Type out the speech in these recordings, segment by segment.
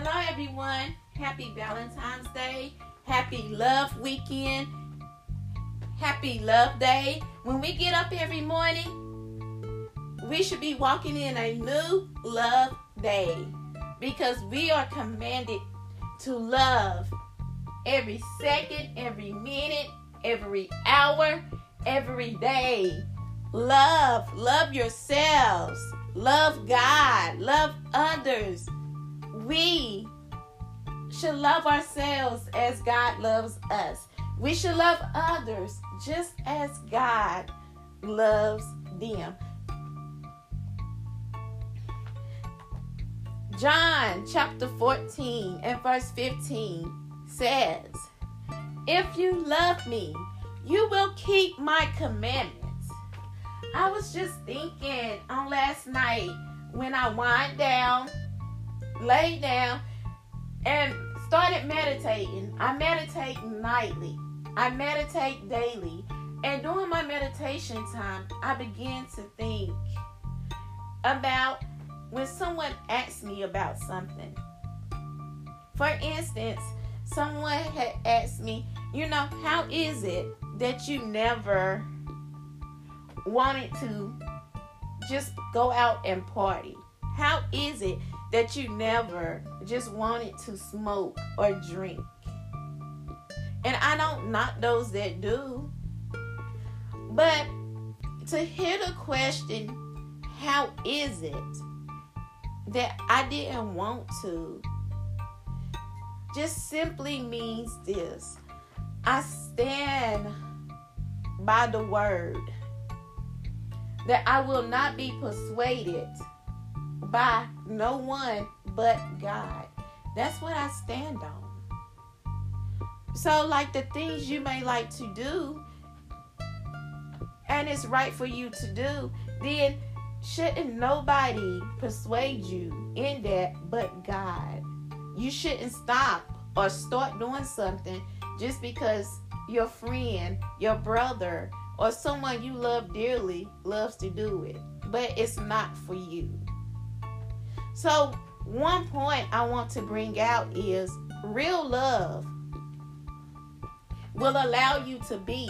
Hello, everyone. Happy Valentine's Day. Happy Love Weekend. Happy Love Day. When we get up every morning, we should be walking in a new love day because we are commanded to love every second, every minute, every hour, every day. Love, love yourselves, love God, love others. We should love ourselves as God loves us. We should love others just as God loves them. John chapter 14 and verse 15 says, If you love me, you will keep my commandments. I was just thinking on last night when I wind down, lay down, and started meditating. I meditate nightly. I meditate daily. And during my meditation time, I began to think about when someone asks me about something. For instance, someone had asked me, you know, how is it that you never wanted to just go out and party? How is it that you never just wanted to smoke or drink? And I don't knock those that do. But to hear the question, how is it that I didn't want to, just simply means this I stand by the word that I will not be persuaded by no one but God. That's what I stand on. So, like the things you may like to do, and it's right for you to do, then shouldn't nobody persuade you in that but God. You shouldn't stop or start doing something just because your friend, your brother, or someone you love dearly loves to do it, but it's not for you. So, one point I want to bring out is real love will allow you to be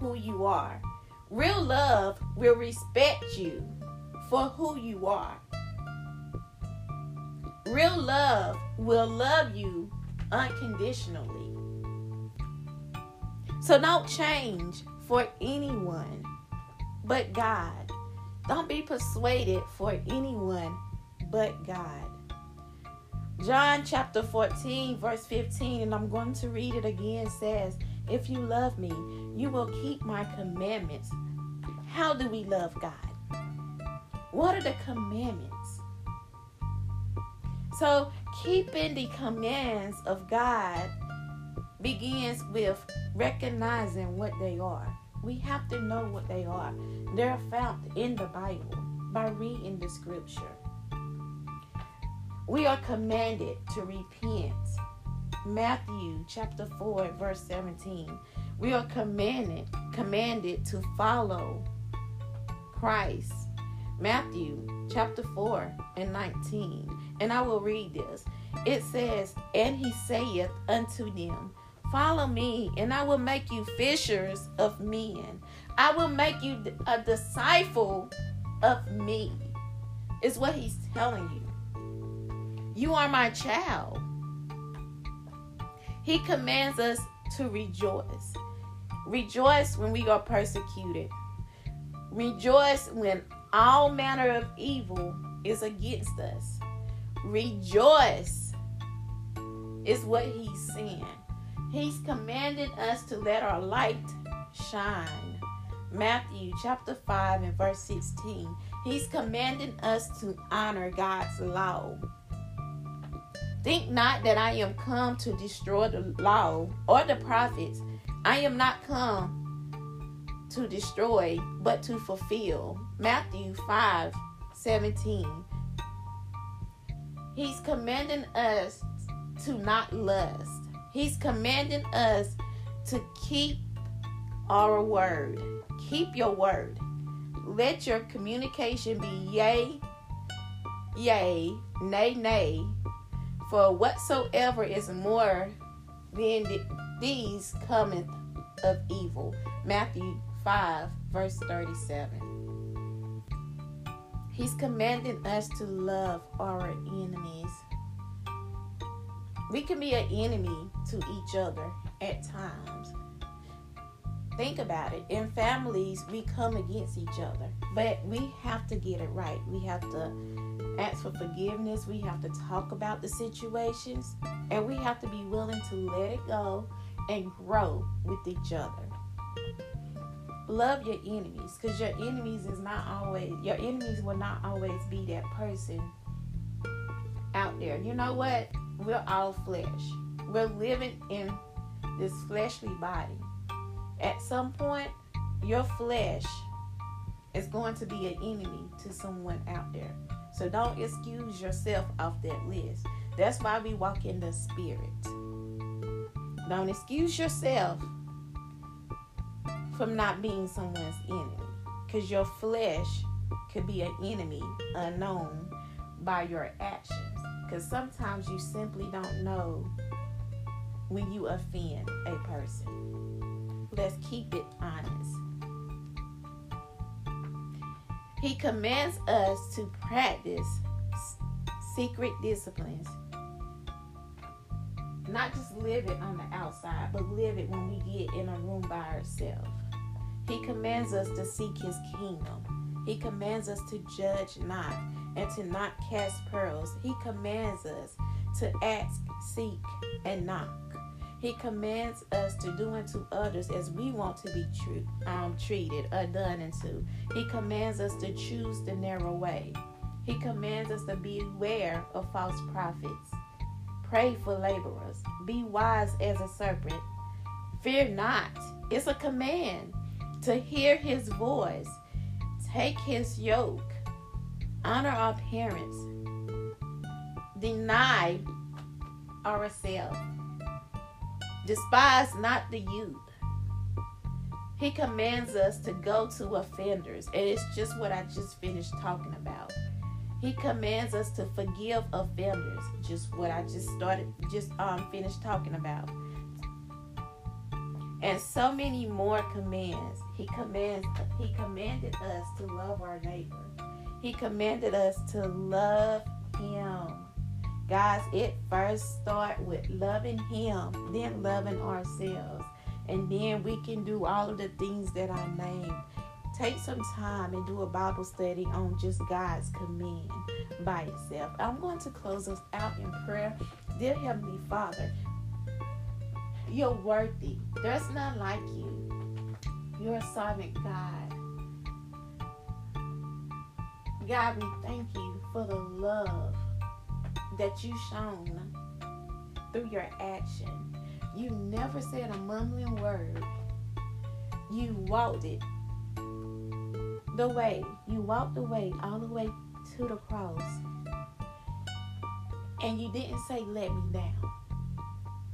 who you are. Real love will respect you for who you are. Real love will love you unconditionally. So don't change for anyone but God. Don't be persuaded for anyone but God. John chapter 14, verse 15, and I'm going to read it again says, If you love me, you will keep my commandments. How do we love God? What are the commandments? So, keeping the commands of God begins with recognizing what they are. We have to know what they are. They're found in the Bible by reading the scripture. We are commanded to repent. Matthew chapter 4 verse 17. We are commanded commanded to follow Christ. Matthew chapter 4 and 19. And I will read this. It says, And he saith unto them, Follow me, and I will make you fishers of men. I will make you a disciple of me, is what he's telling you. You are my child. He commands us to rejoice. Rejoice when we are persecuted. Rejoice when all manner of evil is against us. Rejoice is what he's saying. He's commanded us to let our light shine. Matthew chapter 5 and verse 16. He's commanding us to honor God's law. Think not that I am come to destroy the law or the prophets. I am not come to destroy, but to fulfill. Matthew 5 17. He's commanding us to not lust. He's commanding us to keep our word. Keep your word. Let your communication be yea, yea, nay, nay, For whatsoever is more than these cometh of evil. Matthew 5, verse 37. He's commanding us to love our enemies. We can be an enemy to each other at times. Think about it. In families, we come against each other, but we have to get it right. We have to ask for forgiveness. We have to talk about the situations, and we have to be willing to let it go and grow with each other. Love your enemies because your enemies is not always, your enemies will not always be that person out there. You know what? We're all flesh. We're living in this fleshly body at some point, your flesh is going to be an enemy to someone out there. So don't excuse yourself off that list. That's why we walk in the spirit. Don't excuse yourself from not being someone's enemy. Because your flesh could be an enemy unknown by your actions. Because sometimes you simply don't know when you offend a person. Let's keep it honest. He commands us to practice secret disciplines. Not just live it on the outside, but live it when we get in a room by ourselves. He commands us to seek his kingdom. He commands us to judge not and to not cast pearls. He commands us to ask, seek, and knock. He commands us to do unto others as we want to be um, treated or done unto. He commands us to choose the narrow way. He commands us to beware of false prophets. Pray for laborers. Be wise as a serpent. Fear not. It's a command to hear his voice. Take his yoke. Honor our parents. Deny ourselves Despise not the youth. He commands us to go to offenders, and it's just what I just finished talking about. He commands us to forgive offenders, just what I just started, just um finished talking about. And so many more commands. He commands he commanded us to love our neighbor. He commanded us to love him. Guys, it first start with loving him, then loving ourselves. And then we can do all of the things that I named. Take some time and do a Bible study on just God's command by itself. I'm going to close us out in prayer. Dear Heavenly Father, you're worthy. There's none like you. You're a sovereign God. God, we thank you for the love that you shown through your action. You never said a mumbling word. You walked it the way. You walked the way all the way to the cross. And you didn't say, let me down.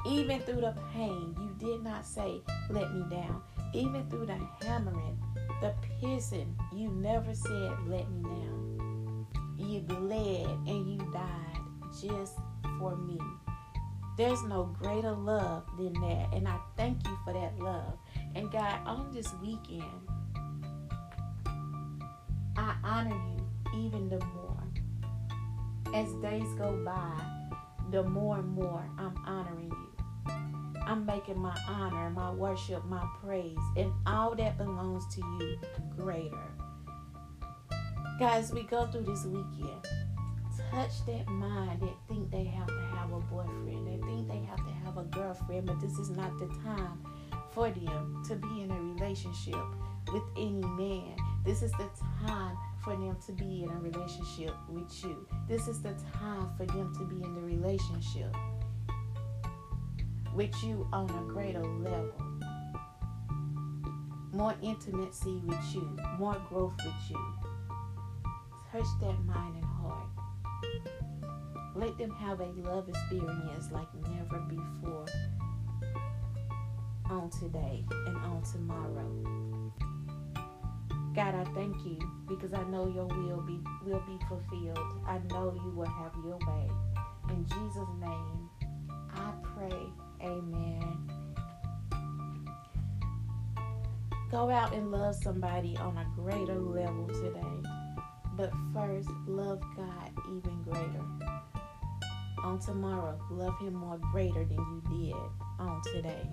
Even through the pain, you did not say, let me down. Even through the hammering, the piercing, you never said, let me down. You bled and you died just for me. There's no greater love than that. And I thank you for that love. And God, on this weekend, I honor you even the more. As days go by, the more and more I'm honoring you. I'm making my honor, my worship, my praise, and all that belongs to you greater. Guys, we go through this weekend touch that mind that think they have to have a boyfriend, they think they have to have a girlfriend, but this is not the time for them to be in a relationship with any man. This is the time for them to be in a relationship with you. This is the time for them to be in the relationship with you on a greater level. More intimacy with you, more growth with you. Touch that mind and heart. Let them have a love experience like never before on today and on tomorrow. God, I thank you because I know your will be will be fulfilled. I know you will have your way. In Jesus' name, I pray. Amen. Go out and love somebody on a greater level today. But first, love God even greater. On tomorrow, love Him more greater than you did on today.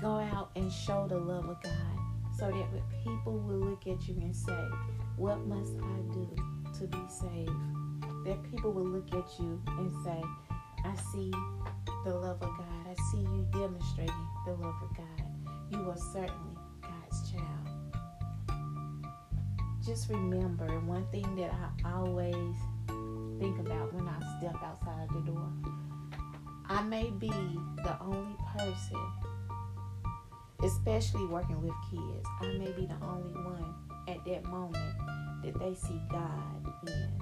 Go out and show the love of God so that people will look at you and say, What must I do to be saved? That people will look at you and say, I see the love of God. I see you demonstrating the love of God. You are certainly Just remember one thing that I always think about when I step outside the door. I may be the only person, especially working with kids, I may be the only one at that moment that they see God in.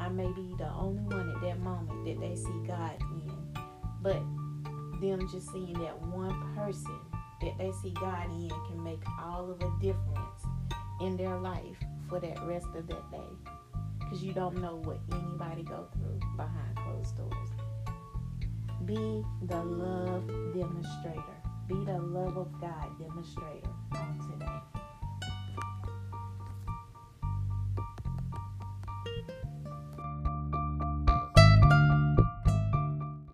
I may be the only one at that moment that they see God in. But them just seeing that one person that they see God in can make all of a difference in their life for that rest of that day. Because you don't know what anybody go through behind closed doors. Be the love demonstrator. Be the love of God demonstrator on today.